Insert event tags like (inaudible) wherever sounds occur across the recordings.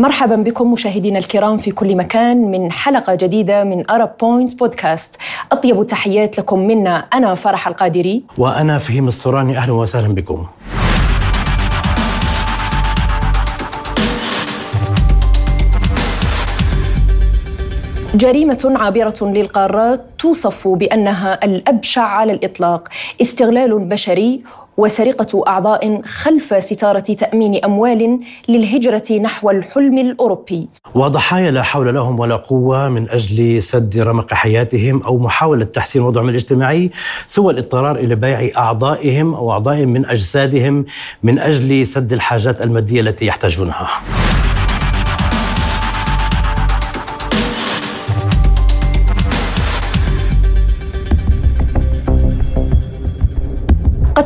مرحبا بكم مشاهدينا الكرام في كل مكان من حلقة جديدة من أرب بوينت بودكاست أطيب تحيات لكم منا. أنا فرح القادري. وأنا فهيم الصراني أهلا وسهلا بكم. جريمة عابرة للقارات توصف بأنها الأبشع على الإطلاق. استغلال بشري وسرقة أعضاء خلف ستارة تأمين أموال للهجرة نحو الحلم الأوروبي. وضحايا لا حول لهم ولا قوة من أجل سد رمق حياتهم أو محاولة تحسين وضعهم الاجتماعي سوى الاضطرار إلى بيع أعضائهم أو أعضاء من أجسادهم من أجل سد الحاجات المادية التي يحتاجونها.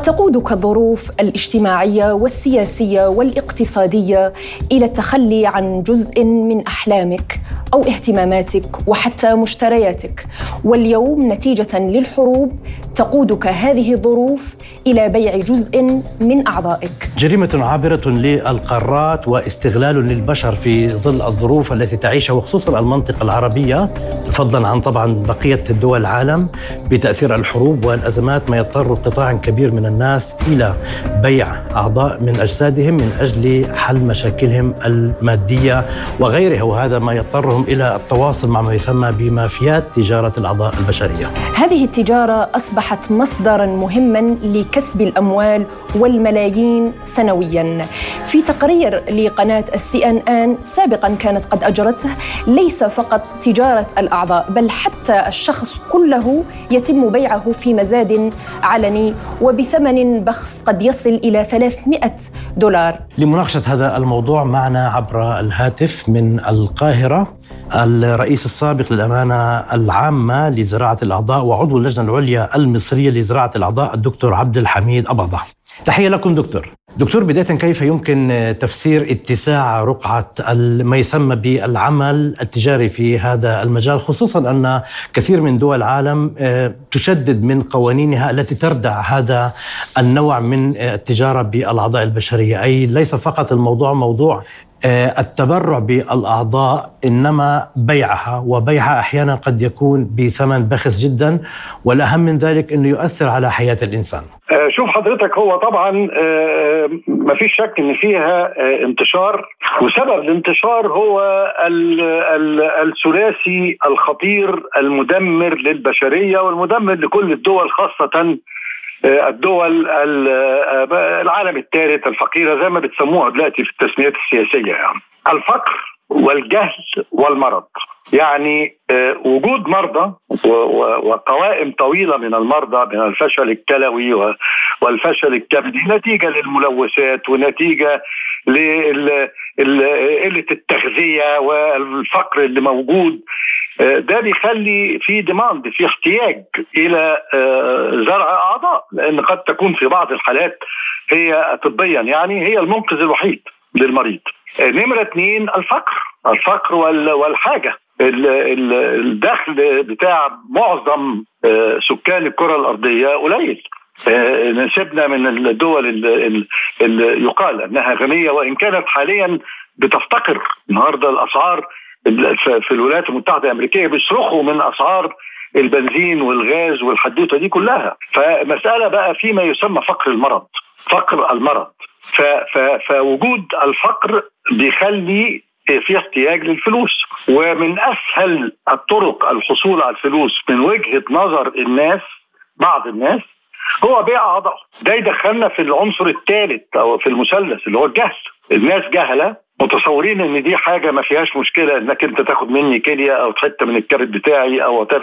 تقودك الظروف الاجتماعية والسياسية والاقتصادية إلى التخلي عن جزء من أحلامك أو اهتماماتك وحتى مشترياتك. واليوم نتيجة للحروب تقودك هذه الظروف إلى بيع جزء من أعضائك. جريمة عابرة للقارات واستغلال للبشر في ظل الظروف التي تعيشها وخصوصا المنطقة العربية فضلا عن طبعا بقية دول العالم بتأثير الحروب والأزمات ما يضطر قطاع كبير من الناس إلى بيع أعضاء من أجسادهم من أجل حل مشاكلهم المادية وغيرها وهذا ما يضطرهم إلى التواصل مع ما يسمى بمافيات تجارة الأعضاء البشرية. هذه التجارة أصبحت مصدرا مهما لكسب الأموال والملايين سنويا. في تقرير لقناة السي إن إن سابقا كانت قد أجرته ليس فقط تجارة الأعضاء بل حتى الشخص كله يتم بيعه في مزاد علني وبثمن بخس قد يصل إلى 300 دولار. لمناقشة هذا الموضوع معنا عبر الهاتف من القاهرة الرئيس السابق للأمانة العامة لزراعة الأعضاء وعضو اللجنة العليا المصرية لزراعة الأعضاء الدكتور عبد الحميد أباضة تحية لكم دكتور دكتور بداية كيف يمكن تفسير اتساع رقعة ما يسمى بالعمل التجاري في هذا المجال خصوصا أن كثير من دول العالم تشدد من قوانينها التي تردع هذا النوع من التجارة بالأعضاء البشرية. أي ليس فقط الموضوع موضوع التبرع بالأعضاء إنما بيعها وبيعها أحيانا قد يكون بثمن بخس جدا والأهم من ذلك إنه يؤثر على حياة الإنسان. شوف حضرتك هو طبعا ما فيش شك إن فيها انتشار وسبب الانتشار هو الثلاثي الخطير المدمر للبشرية والمدمر لكل الدول خاصة الدول العالم الثالث الفقيرة زي ما بتسموها دلوقتي في التسميات السياسية يعني. الفقر والجهل والمرض. يعني وجود مرضى وقوائم طويلة من المرضى من الفشل الكلوي والفشل الكبدي نتيجة للملوثات ونتيجة لقله التغذية والفقر اللي موجود. ده بيخلي في ديماند في احتياج إلى زرع أعضاء لأن قد تكون في بعض الحالات هي طبيا يعني هي المنقذ الوحيد للمريض. نمرة اثنين الفقر. الفقر والحاجة. الدخل بتاع معظم سكان الكرة الأرضية قليل. نسبنا من الدول اللي يقال أنها غنية وإن كانت حاليا بتفتقر. النهارده الأسعار في الولايات المتحدة الأمريكية بيصرخوا من أسعار البنزين والغاز والحدوته دي كلها. فمسألة بقى فيما يسمى فقر المرض. فقر المرض. فوجود الفقر بيخلي في احتياج للفلوس. ومن أسهل الطرق الحصول على الفلوس من وجهة نظر الناس بعض الناس هو بيع أعضاء. ده يدخلنا في العنصر الثالث أو في المثلث اللي هو الجهل. الناس جهلة متصورين إن دي حاجة ما فيهاش مشكلة إنك أنت تاخد مني كلية أو حتة من الكبد بتاعي أو وات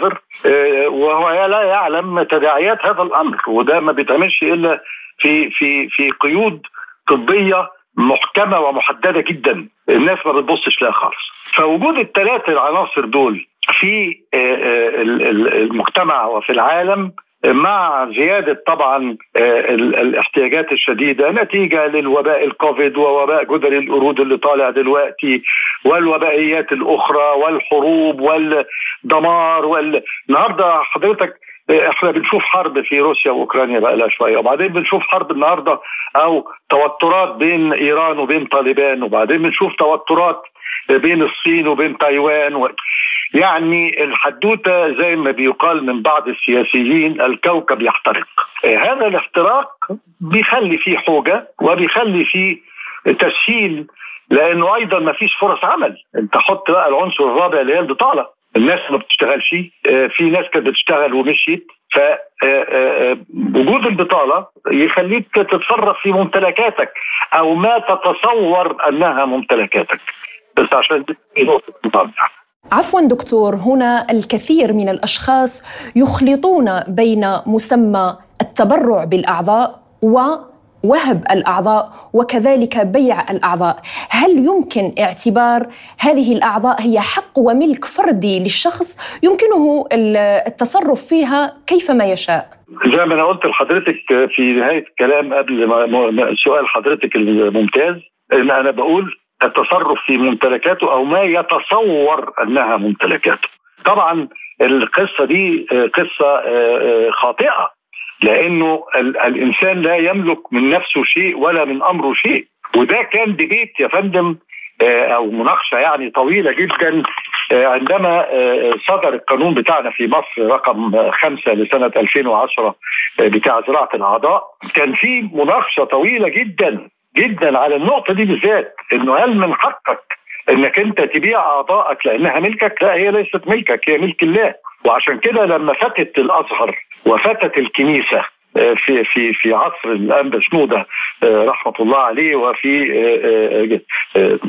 وهو لا يعلم تداعيات هذا الأمر وده ما بيتعملش إلا في في في قيود طبية محكمة ومحددة جدا. الناس ما بتبصش لها خالص. فوجود الثلاثه العناصر دول في المجتمع وفي العالم مع زيادة طبعا الاحتياجات الشديدة نتيجة للوباء الكوفيد ووباء جدري القرود اللي طالع دلوقتي والوبائيات الأخرى والحروب والدمار وال... النهاردة حضرتك إحنا بنشوف حرب في روسيا وأوكرانيا بقى لها شوية وبعدين بنشوف حرب النهارده أو توترات بين إيران وبين طالبان وبعدين بنشوف توترات بين الصين وبين تايوان و... يعني الحدوتة زي ما بيقال من بعض السياسيين الكوكب يحترق. هذا الاحتراق بيخلي فيه حوجة وبيخلي فيه تسهيل لأنه أيضا ما فيش فرص عمل. أنت حط بقى العنصر الرابع اللي هي البطالة. الناس ما بتشتغلش. آه، في ناس كانت بتشتغل ومشيت. ف آه، وجود البطالة يخليك تتصرف في ممتلكاتك أو ما تتصور أنها ممتلكاتك. بس عشان نقطة عفوا دكتور هنا الكثير من الأشخاص يخلطون بين مسمى التبرع بالأعضاء و وهب الأعضاء وكذلك بيع الأعضاء، هل يمكن اعتبار هذه الأعضاء هي حق وملك فردي للشخص يمكنه التصرف فيها كيفما يشاء؟ زي ما أنا قلت لحضرتك في نهاية الكلام قبل سؤال حضرتك الممتاز إن أنا بقول التصرف في ممتلكاته أو ما يتصور أنها ممتلكاته. طبعا القصة دي قصة خاطئة لأنه الإنسان لا يملك من نفسه شيء ولا من أمره شيء. وده كان ديبيت يا فندم آه، أو مناقشة يعني طويلة جدا آه، عندما آه، صدر القانون بتاعنا في مصر رقم خمسة لسنة 2010 بتاع زراعة الأعضاء. كان في مناقشة طويلة جدا. جدا على النقطة دي بالذات إنه هل من حقك إنك أنت تبيع أعضائك لأنها ملكك؟ لا هي ليست ملكك هي ملك الله وعشان كده لما فتت الأزهر وفتت الكنيسة آه، في في في عصر الأنبا شنوده آه، رحمة الله عليه وفي آه،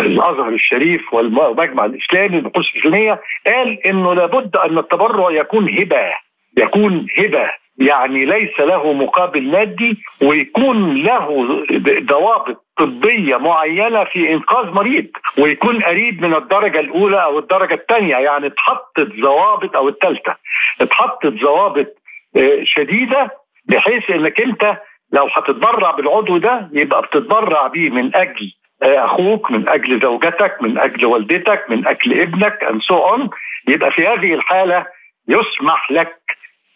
الأزهر الشريف والمجمع الإسلامي النقوش الاسلاميه قال إنه لابد أن التبرع يكون هبة يكون هبة يعني ليس له مقابل مادي ويكون له ضوابط طبية معينة في إنقاذ مريض ويكون قريب من الدرجة الأولى أو الدرجة الثانية. يعني اتحطت ضوابط أو الثالثة. اتحطت ضوابط آه، شديدة بحيث إنك أنت لو هتتبرع بالعضو ده يبقى بتتبرع بيه من أجل آه، أخوك من أجل زوجتك من أجل والدتك من أجل ابنك ان سو يبقى في هذه الحالة يسمح لك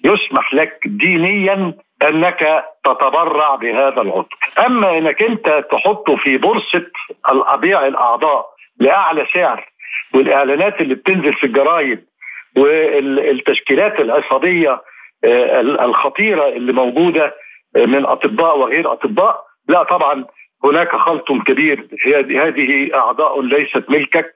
يسمح لك دينيا أنك تتبرع بهذا العضو. أما إنك أنت تحطه في بورصة الأبيع الأعضاء لأعلى سعر والإعلانات اللي بتنزل في الجرايد والتشكيلات العصابية آه، الخطيرة اللي موجودة آه، من أطباء وغير أطباء لا طبعا هناك خلط كبير. هذه أعضاء ليست ملكك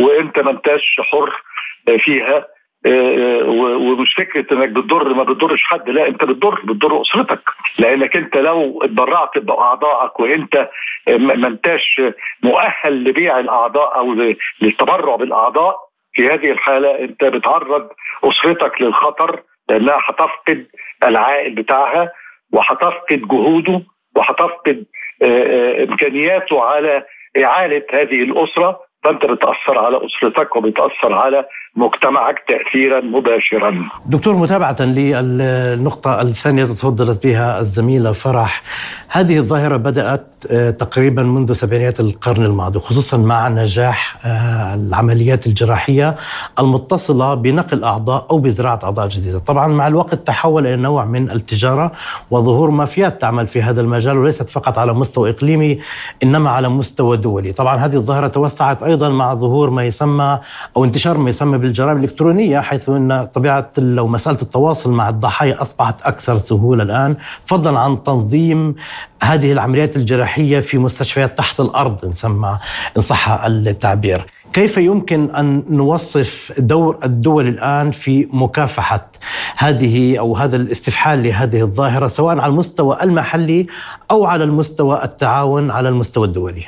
وأنت ما أنتش حر آه، فيها. ومش فكرة إنك بتضر ما بتضرش حد لا أنت بتضر بتضر أسرتك. لأنك أنت لو اتبرعت بأعضائك وأنت ما أنتش مؤهل لبيع الأعضاء أو للتبرع بالأعضاء في هذه الحالة أنت بتعرض أسرتك للخطر لأنها هتفقد العائل بتاعها وهتفقد جهوده وهتفقد آه، آه، إمكانياته على إعالة هذه الأسرة. فأنت بتأثر على أسرتك وبتأثر على مجتمعك تاثيرا مباشرا. دكتور متابعة للنقطة الثانية تفضلت بها الزميلة فرح، هذه الظاهرة بدأت آه، تقريبا منذ سبعينيات القرن الماضي خصوصا مع نجاح آه، العمليات الجراحية المتصلة بنقل أعضاء أو بزراعة أعضاء جديدة، طبعا مع الوقت تحول إلى نوع من التجارة وظهور مافيات تعمل في هذا المجال وليست فقط على مستوى إقليمي إنما على مستوى دولي، طبعا هذه الظاهرة توسعت أيضا مع ظهور ما يسمى أو انتشار ما يسمى بالجرائم الإلكترونية حيث أن طبيعة لو مسألة التواصل مع الضحايا أصبحت أكثر سهولة الآن فضلا عن تنظيم هذه العمليات الجراحية في مستشفيات تحت الأرض إن سمى إن صح التعبير. كيف يمكن أن نوصف دور الدول الآن في مكافحة هذه أو هذا الاستفحال لهذه الظاهرة سواء على المستوى المحلي أو على المستوى التعاون على المستوى الدولي؟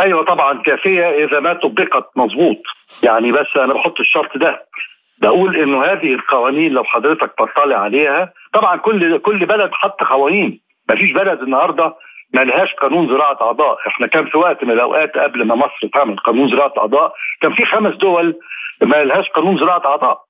أيوه طبعا كافية إذا ما طبقت مظبوط يعني بس أنا بحط الشرط ده. بقول إنه هذه القوانين لو حضرتك تطلع عليها طبعا كل كل بلد حط قوانين. ما فيش بلد النهارده ما لهاش قانون زراعة أعضاء. إحنا كان في وقت من الأوقات قبل ما مصر تعمل قانون زراعة أعضاء كان في خمس دول ما لهاش قانون زراعة أعضاء.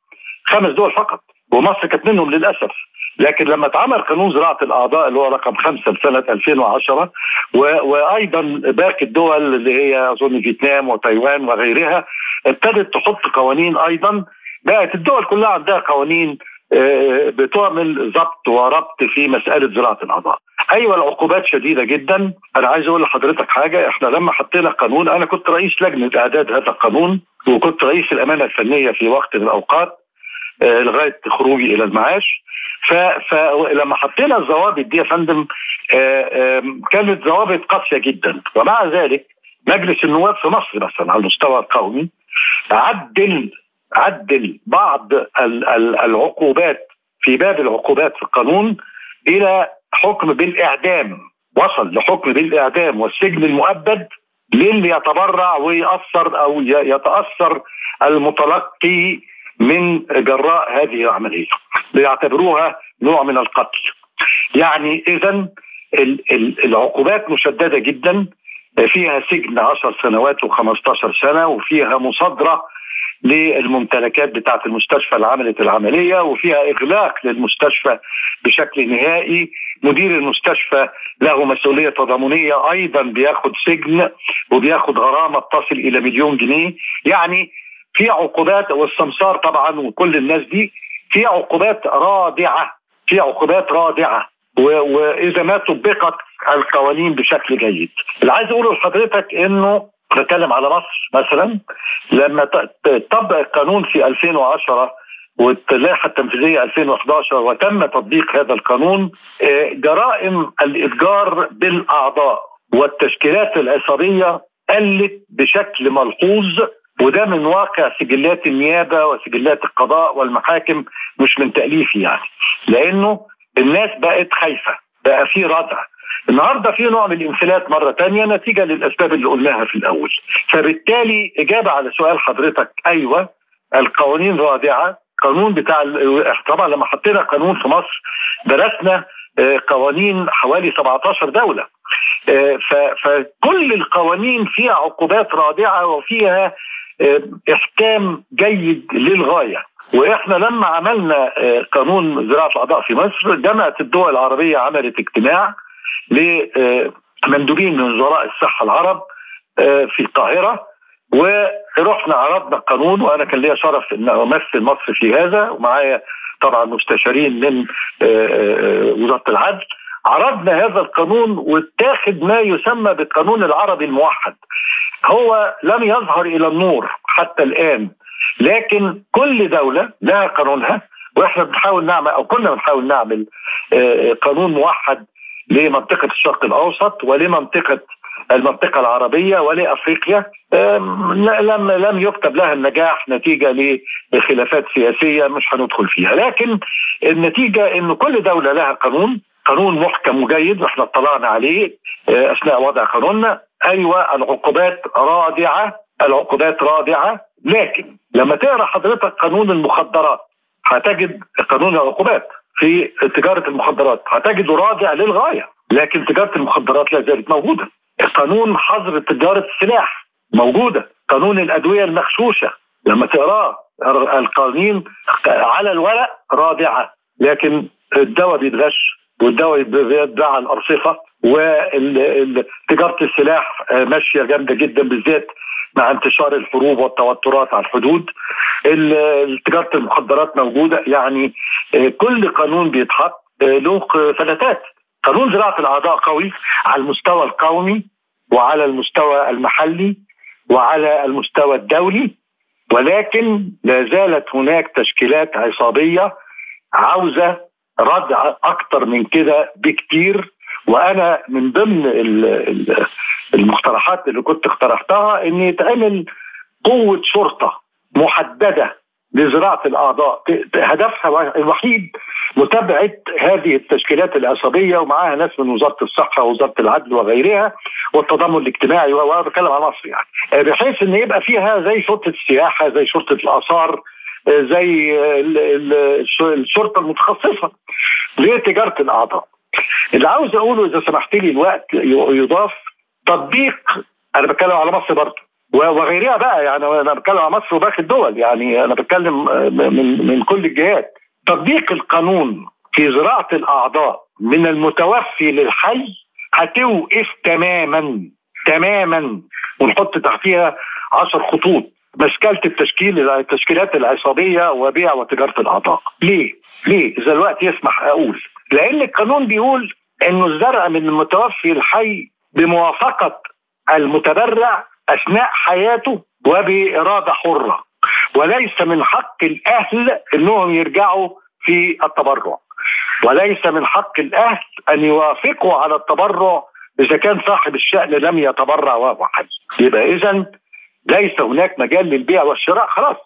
خمس دول فقط ومصر كانت منهم للأسف. لكن لما اتعمل قانون زراعة الأعضاء اللي هو رقم خمسة لسنه 2010 وأيضا باقي الدول اللي هي أظن فيتنام وتايوان وغيرها ابتدت تحط قوانين أيضا. بقت الدول كلها عندها قوانين آه، بتعمل ضبط وربط في مسألة زراعة الأعضاء. أيوه العقوبات شديدة جدا، أنا عايز أقول لحضرتك حاجة إحنا لما حطينا قانون أنا كنت رئيس لجنة إعداد هذا القانون وكنت رئيس الأمانة الفنية في وقت من الأوقات آه، لغاية خروجي إلى المعاش. فلما حطينا الضوابط دي يا فندم آه، كانت ضوابط قاسية جدا. ومع ذلك مجلس النواب في مصر مثلا على المستوى القومي عدل عدل بعض العقوبات في باب العقوبات في القانون إلى حكم بالإعدام وصل لحكم بالإعدام والسجن المؤبد للي يتبرع ويأثر أو يتأثر المتلقي من جراء هذه العملية ليعتبروها نوع من القتل. يعني إذا العقوبات مشددة جدا فيها سجن 10 سنوات و15 سنة وفيها مصادرة للممتلكات بتاعة المستشفى اللي عملت العملية وفيها إغلاق للمستشفى بشكل نهائي. مدير المستشفى له مسؤولية تضامنية أيضا بياخد سجن وبياخد غرامة تصل إلى مليون جنيه. يعني في عقوبات والسمسار طبعا وكل الناس دي في عقوبات رادعة في عقوبات رادعة وإذا ما طبقت القوانين بشكل جيد. اللي عايز أقوله لحضرتك إنه بتكلم على مصر مثلا لما طبق القانون في 2010 واللائحه التنفيذية 2011 وتم تطبيق هذا القانون آه، جرائم الإتجار بالأعضاء والتشكيلات العصابية قلت بشكل ملحوظ وده من واقع سجلات النيابة وسجلات القضاء والمحاكم مش من تأليفي يعني. لأنه الناس بقت خايفة بقى في ردع النهارده في نوع من الانفلات مرة تانية نتيجة للأسباب اللي قلناها في الأول. فبالتالي إجابة على سؤال حضرتك أيوه القوانين رادعة. قانون بتاع طبعا لما حطينا قانون في مصر درسنا آه، قوانين حوالي 17 دولة. آه، فكل القوانين فيها عقوبات رادعة وفيها إحكام جيد للغاية. وإحنا لما عملنا قانون زراعة الأعضاء في مصر جامعه الدول العربية عملت اجتماع لمندوبين من وزراء الصحة العرب في القاهرة ورحنا عرضنا القانون وأنا كان ليا شرف إن أمثل مصر في هذا ومعايا طبعا مستشارين من وزارة العدل. عرضنا هذا القانون واتاخد ما يسمى بالقانون العربي الموحد. هو لم يظهر إلى النور حتى الآن لكن كل دولة لها قانونها وإحنا بنحاول نعمل أو كنا بنحاول نعمل قانون موحد لمنطقة الشرق الأوسط ولمنطقة المنطقة العربية ولأفريقيا. لم لم يكتب لها النجاح نتيجة لخلافات سياسية مش هندخل فيها. لكن النتيجة إن كل دولة لها قانون قانون محكم وجيد وإحنا اطلعنا عليه آه، أثناء وضع قانوننا. أيوه العقوبات رادعة العقوبات رادعة. لكن لما تقرأ حضرتك قانون المخدرات هتجد قانون العقوبات في تجارة المخدرات هتجده رادع للغاية. لكن تجارة المخدرات لا زالت موجودة. قانون حظر تجارة السلاح موجودة. قانون الأدوية المغشوشة. لما تقراه القوانين على الورق رادعة. لكن الدواء بيتغش. والدواء بيتباع على الارصفه وتجارة السلاح ماشية جامدة جدا بالذات مع انتشار الحروب والتوترات على الحدود. تجارة المخدرات موجودة يعني كل قانون بيتحط له فلتات قانون زراعة الأعضاء قوي على المستوى القومي وعلى المستوى المحلي وعلى المستوى الدولي ولكن لا زالت هناك تشكيلات عصابية عاوزة ردع أكثر من كده بكتير. وأنا من ضمن المقترحات اللي كنت اقترحتها إن يتعمل قوة شرطة محددة لزراعة الأعضاء. هدفها الوحيد متابعة هذه التشكيلات العصبية ومعاها ناس من وزارة الصحة ووزارة العدل وغيرها والتضامن الاجتماعي وأنا بتكلم على مصر يعني. بحيث إن يبقى فيها زي شرطة السياحة زي شرطة الآثار زي الشرطة المتخصصة لتجاره الأعضاء. اللي عاوز أقوله إذا سمحت لي الوقت يضاف تطبيق أنا بتكلم على مصر برضه وغيرها بقى يعني أنا بتكلم على مصر وباقي الدول يعني أنا بتكلم من من كل الجهات تطبيق القانون في زراعة الأعضاء من المتوفي للحي هتوقف تماما تماما ونحط تحتيها عشر خطوط مشكلة التشكيل التشكيلات العصابية وبيع وتجارة الأعضاء. ليه؟ ليه؟ إذا الوقت يسمح أقول. لأن القانون بيقول انه الزرع من المتوفي الحي بموافقة المتبرع أثناء حياته وبإرادة حرة. وليس من حق الأهل إنهم يرجعوا في التبرع. وليس من حق الأهل أن يوافقوا على التبرع إذا كان صاحب الشأن لم يتبرع وهو حي. يبقى اذا ليس هناك مجال للبيع والشراء خلاص.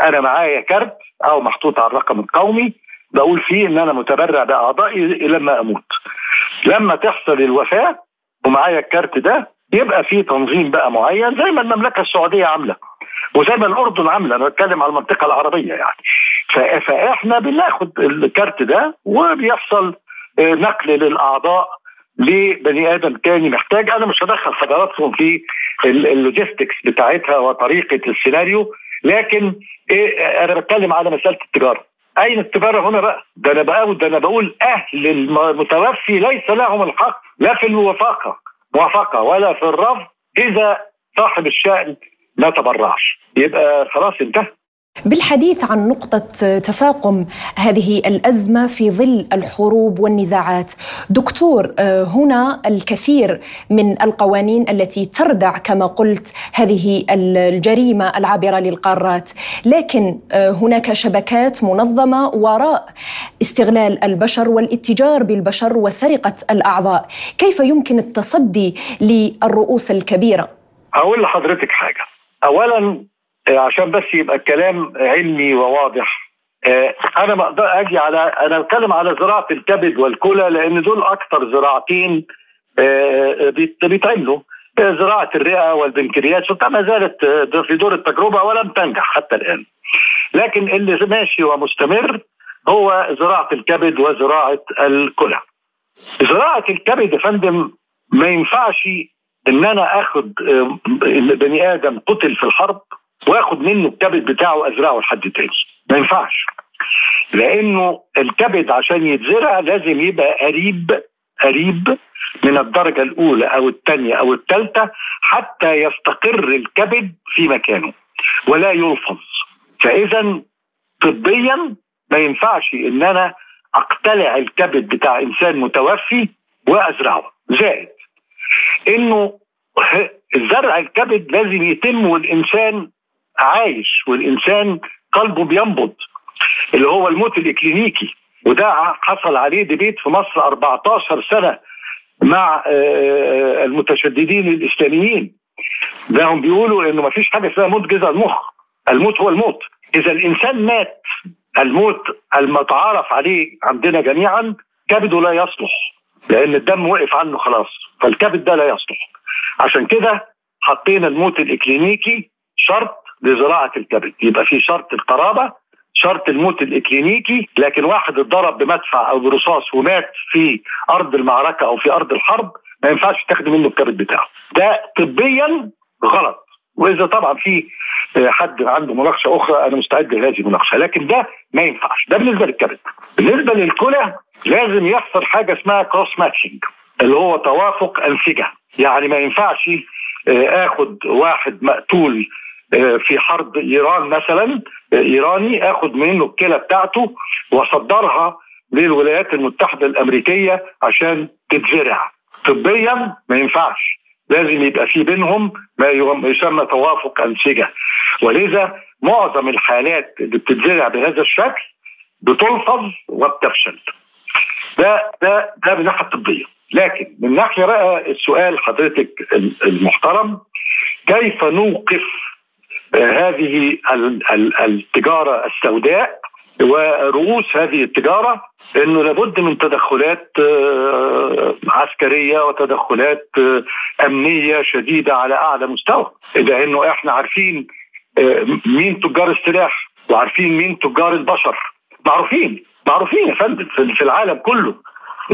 أنا معايا كارت أو محطوط على الرقم القومي بقول فيه إن أنا متبرع بأعضائي لما أموت. لما تحصل الوفاة ومعايا الكارت ده يبقى في تنظيم بقى معين زي ما المملكة السعودية عاملة وزي ما الأردن عاملة. أنا بتكلم على المنطقة العربية يعني. فإحنا بناخد الكارت ده وبيحصل آه، نقل للأعضاء لبني آدم تاني محتاج. أنا مش هدخل حضراتكم في اللوجيستكس بتاعتها وطريقة السيناريو. لكن إيه أنا بتكلم على مسألة التجارة. أين التجارة هنا بقى؟ ده أنا بقول ده أنا بقول أهل المتوفي ليس لهم الحق لا في الموافقة موافقة ولا في الرفض إذا صاحب الشأن ما تبرعش. يبقى خلاص انتهى. بالحديث عن نقطة تفاقم هذه الأزمة في ظل الحروب والنزاعات. دكتور آه، هنا الكثير من القوانين التي تردع كما قلت هذه الجريمة العابرة للقارات. لكن آه، هناك شبكات منظمة وراء استغلال البشر والاتجار بالبشر وسرقة الأعضاء. كيف يمكن التصدي للرؤوس الكبيرة؟ أقول لحضرتك حاجة. أولا عشان بس يبقى الكلام علمي وواضح. آه، أنا ما أقدر أجي على أنا بتكلم على زراعة الكبد والكلى لأن دول أكثر زراعتين آه، بيتعملوا. زراعة الرئة والبنكرياس وما زالت في دور التجربة ولم تنجح حتى الآن. لكن اللي ماشي ومستمر هو زراعة الكبد وزراعة الكلى. زراعة الكبد يا فندم ما ينفعش إن أنا آخد بني آدم قتل في الحرب واخد منه الكبد بتاعه ازرعه لحد تاني. ما ينفعش. لأنه الكبد عشان يتزرع لازم يبقى قريب قريب من الدرجة الأولى أو الثانية أو الثالثة حتى يستقر الكبد في مكانه ولا يلفظ. فإذا طبيا ما ينفعش إن أنا أقتلع الكبد بتاع إنسان متوفي وأزرعه. زائد إنه (laughs) زرع الكبد لازم يتم والإنسان عايش والإنسان قلبه بينبض. اللي هو الموت الإكلينيكي. وده حصل عليه ديبيت في مصر 14 سنة مع المتشددين الإسلاميين. ده هم بيقولوا إنه ما فيش حاجة اسمها موت جذع المخ. الموت هو الموت. إذا الإنسان مات الموت المتعارف عليه عندنا جميعا كبده لا يصلح لأن الدم وقف عنه خلاص فالكبد ده لا يصلح. عشان كده حطينا الموت الإكلينيكي شرط لزراعة الكبد. يبقى في شرط القرابة شرط الموت الإكلينيكي لكن واحد اتضرب بمدفع أو برصاص ومات في أرض المعركة أو في أرض الحرب ما ينفعش تاخد منه الكبد بتاعه. ده طبيا غلط. وإذا طبعا في حد عنده مناقشة أخرى أنا مستعد لهذه المناقشة. لكن ده ما ينفعش. ده بالنسبة للكبد. بالنسبة للكلى لازم يحصل حاجة اسمها كروس ماتشنج اللي هو توافق أنسجة. يعني ما ينفعش آه، آخد واحد مقتول في حرب إيران مثلا آه، إيراني اخد منه الكلى بتاعته وأصدرها للولايات المتحدة الأمريكية عشان تتزرع طبيا ما ينفعش. لازم يبقى في بينهم ما يسمى توافق أنسجة. ولذا معظم الحالات اللي بتتزرع بهذا الشكل بتلفظ وبتفشل. ده ده ده من الناحيه الطبيه لكن من ناحية بقى السؤال حضرتك المحترم كيف نوقف هذه التجارة السوداء ورؤوس هذه التجارة إنه لابد من تدخلات آه، عسكرية وتدخلات آه، أمنية شديدة على أعلى مستوى. لأنه إحنا عارفين آه، مين تجار السلاح وعارفين مين تجار البشر. معروفين معروفين يا فندم في العالم كله.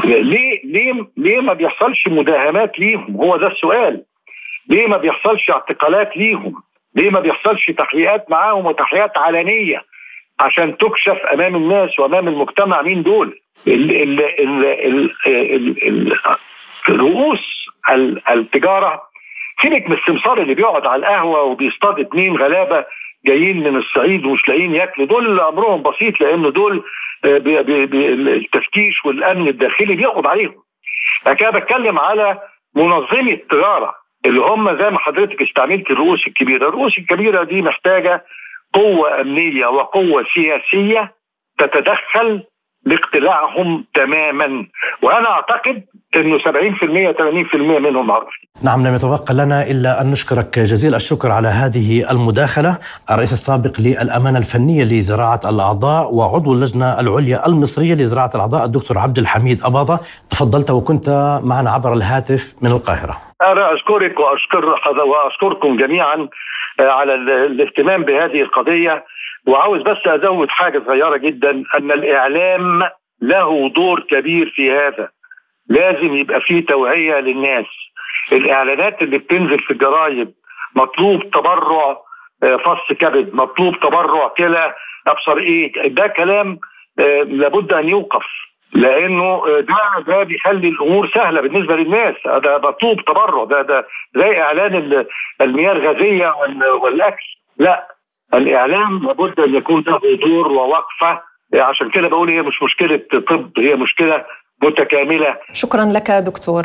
ليه ليه ليه ما بيحصلش مداهمات ليهم؟ هو ده السؤال. ليه ما بيحصلش اعتقالات ليهم؟ ليه ما بيحصلش تحقيقات معاهم وتحقيقات علنية عشان تكشف أمام الناس وأمام المجتمع مين دول؟ ال ال ال رؤوس التجارة. سيبك من السمسار اللي بيقعد على القهوة وبيصطاد اتنين غلابة جايين من الصعيد ومش لاقيين ياكلوا دول أمرهم بسيط لأن دول آه، بي بي بي التفتيش والأمن الداخلي بيقبض عليهم. لكن أنا بتكلم على منظمي التجاره اللي هم زي ما حضرتك استعملت الرؤوس الكبيرة، الرؤوس الكبيرة دي محتاجة قوة أمنية وقوة سياسية تتدخل لاقتلاعهم تماما وأنا أعتقد إنه 70% 80% منهم معروفين. نعم لم يتبقى لنا إلا أن نشكرك جزيل الشكر على هذه المداخلة، الرئيس السابق للأمانة الفنية لزراعة الأعضاء وعضو اللجنة العليا المصرية لزراعة الأعضاء الدكتور عبد الحميد اباضه، تفضلت وكنت معنا عبر الهاتف من القاهرة. أنا أشكرك وأشكر وأشكركم جميعا آه، على الاهتمام بهذه القضية وعاوز بس أزود حاجة صغيرة جدا أن الإعلام له دور كبير في هذا. لازم يبقى فيه توعية للناس. الإعلانات اللي بتنزل في الجرايد مطلوب تبرع آه، فص كبد مطلوب تبرع كلى أبصر إيه. ده كلام آه، لابد أن يوقف. لأنه آه، ده ده بيخلي الأمور سهلة بالنسبة للناس. ده مطلوب تبرع. ده ده زي إعلان المياه الغازية والأكل. لا. الإعلام لابد أن يكون له دور ووقفة عشان كده بقول هي مش مشكلة طب هي مشكلة متكاملة. شكرا لك دكتور.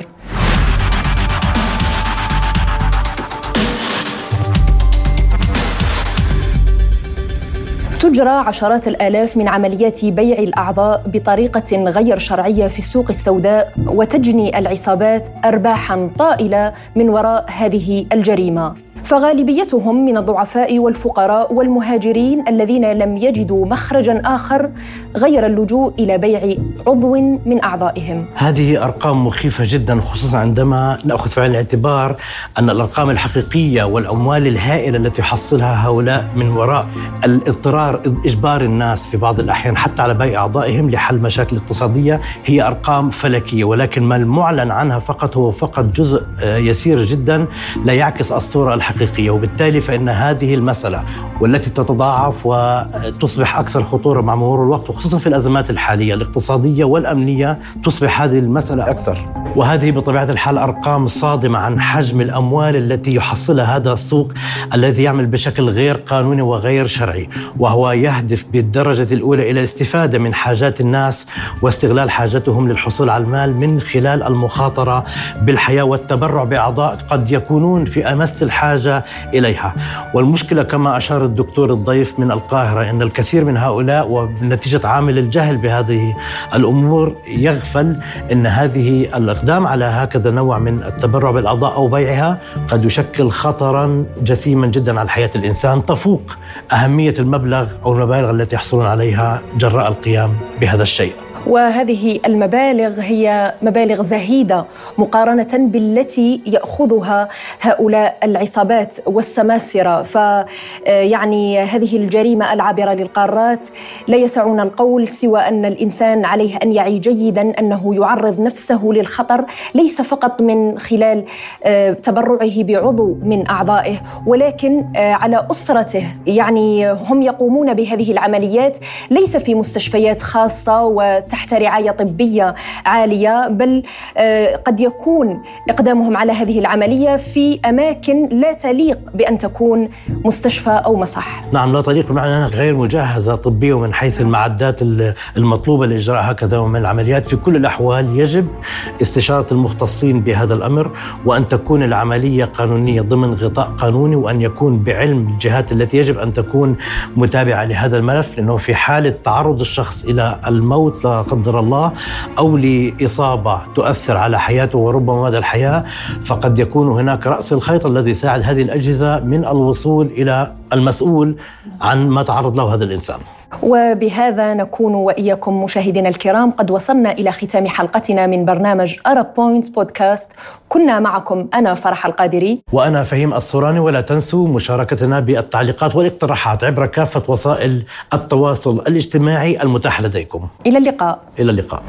تجرى عشرات الآلاف من عمليات بيع الأعضاء بطريقة غير شرعية في السوق السوداء وتجني العصابات ارباحا طائلة من وراء هذه الجريمة. فغالبيتهم من الضعفاء والفقراء والمهاجرين الذين لم يجدوا مخرجا آخر غير اللجوء إلى بيع عضو من أعضائهم. هذه أرقام مخيفة جدا خصوصا عندما نأخذ في عين الاعتبار أن الأرقام الحقيقية والأموال الهائلة التي يحصلها هؤلاء من وراء الاضطرار إجبار الناس في بعض الأحيان حتى على بيع أعضائهم لحل مشاكل اقتصادية هي أرقام فلكية ولكن ما المعلن عنها فقط هو فقط جزء آه، يسير جدا لا يعكس الصورة الحقيقيه وبالتالي فإن هذه المسألة والتي تتضاعف وتصبح أكثر خطورة مع مرور الوقت خصوصا في الأزمات الحالية الاقتصادية والأمنية تصبح هذه المسألة أكثر. وهذه بطبيعة الحال أرقام صادمة عن حجم الأموال التي يحصلها هذا السوق الذي يعمل بشكل غير قانوني وغير شرعي وهو يهدف بالدرجة الأولى إلى الاستفادة من حاجات الناس واستغلال حاجتهم للحصول على المال من خلال المخاطرة بالحياة والتبرع بأعضاء قد يكونون في أمس الحاجة إليها والمشكلة كما أشار الدكتور الضيف من القاهرة إن الكثير من هؤلاء ونتيجة عامل الجهل بهذه الأمور يغفل إن هذه الأقدام على هكذا نوع من التبرع بالأعضاء أو بيعها قد يشكل خطرا جسيما جدا على حياة الإنسان تفوق أهمية المبلغ أو المبالغ التي يحصلون عليها جراء القيام بهذا الشيء. وهذه المبالغ هي مبالغ زهيدة مقارنة بالتي يأخذها هؤلاء العصابات والسماسرة. ف يعني هذه الجريمة العابرة للقارات لا يسعنا القول سوى أن الإنسان عليه أن يعي جيدا أنه يعرض نفسه للخطر ليس فقط من خلال آه، تبرعه بعضو من أعضائه ولكن آه، على أسرته. يعني هم يقومون بهذه العمليات ليس في مستشفيات خاصة تحت رعاية طبية عالية بل آه، قد يكون إقدامهم على هذه العملية في أماكن لا تليق بأن تكون مستشفى أو مصح. نعم لا تليق بمعنى أنها غير مجهزة طبيا ومن حيث المعدات المطلوبة لإجراء هكذا من العمليات في كل الأحوال يجب استشارة المختصين بهذا الأمر وأن تكون العملية قانونية ضمن غطاء قانوني وأن يكون بعلم الجهات التي يجب أن تكون متابعة لهذا الملف لأنه في حالة تعرض الشخص إلى الموت لا قدر الله أو لإصابة تؤثر على حياته وربما مدى الحياة فقد يكون هناك رأس الخيط الذي يساعد هذه الأجهزة من الوصول إلى المسؤول عن ما تعرض له هذا الإنسان. وبهذا نكون وإياكم مشاهدينا الكرام. قد وصلنا إلى ختام حلقتنا من برنامج ارب بوينت بودكاست كنا معكم أنا فرح القادري. وأنا فهيم الصوراني. ولا تنسوا مشاركتنا بالتعليقات والاقتراحات عبر كافة وسائل التواصل الاجتماعي المتاحه لديكم. إلى اللقاء. إلى اللقاء.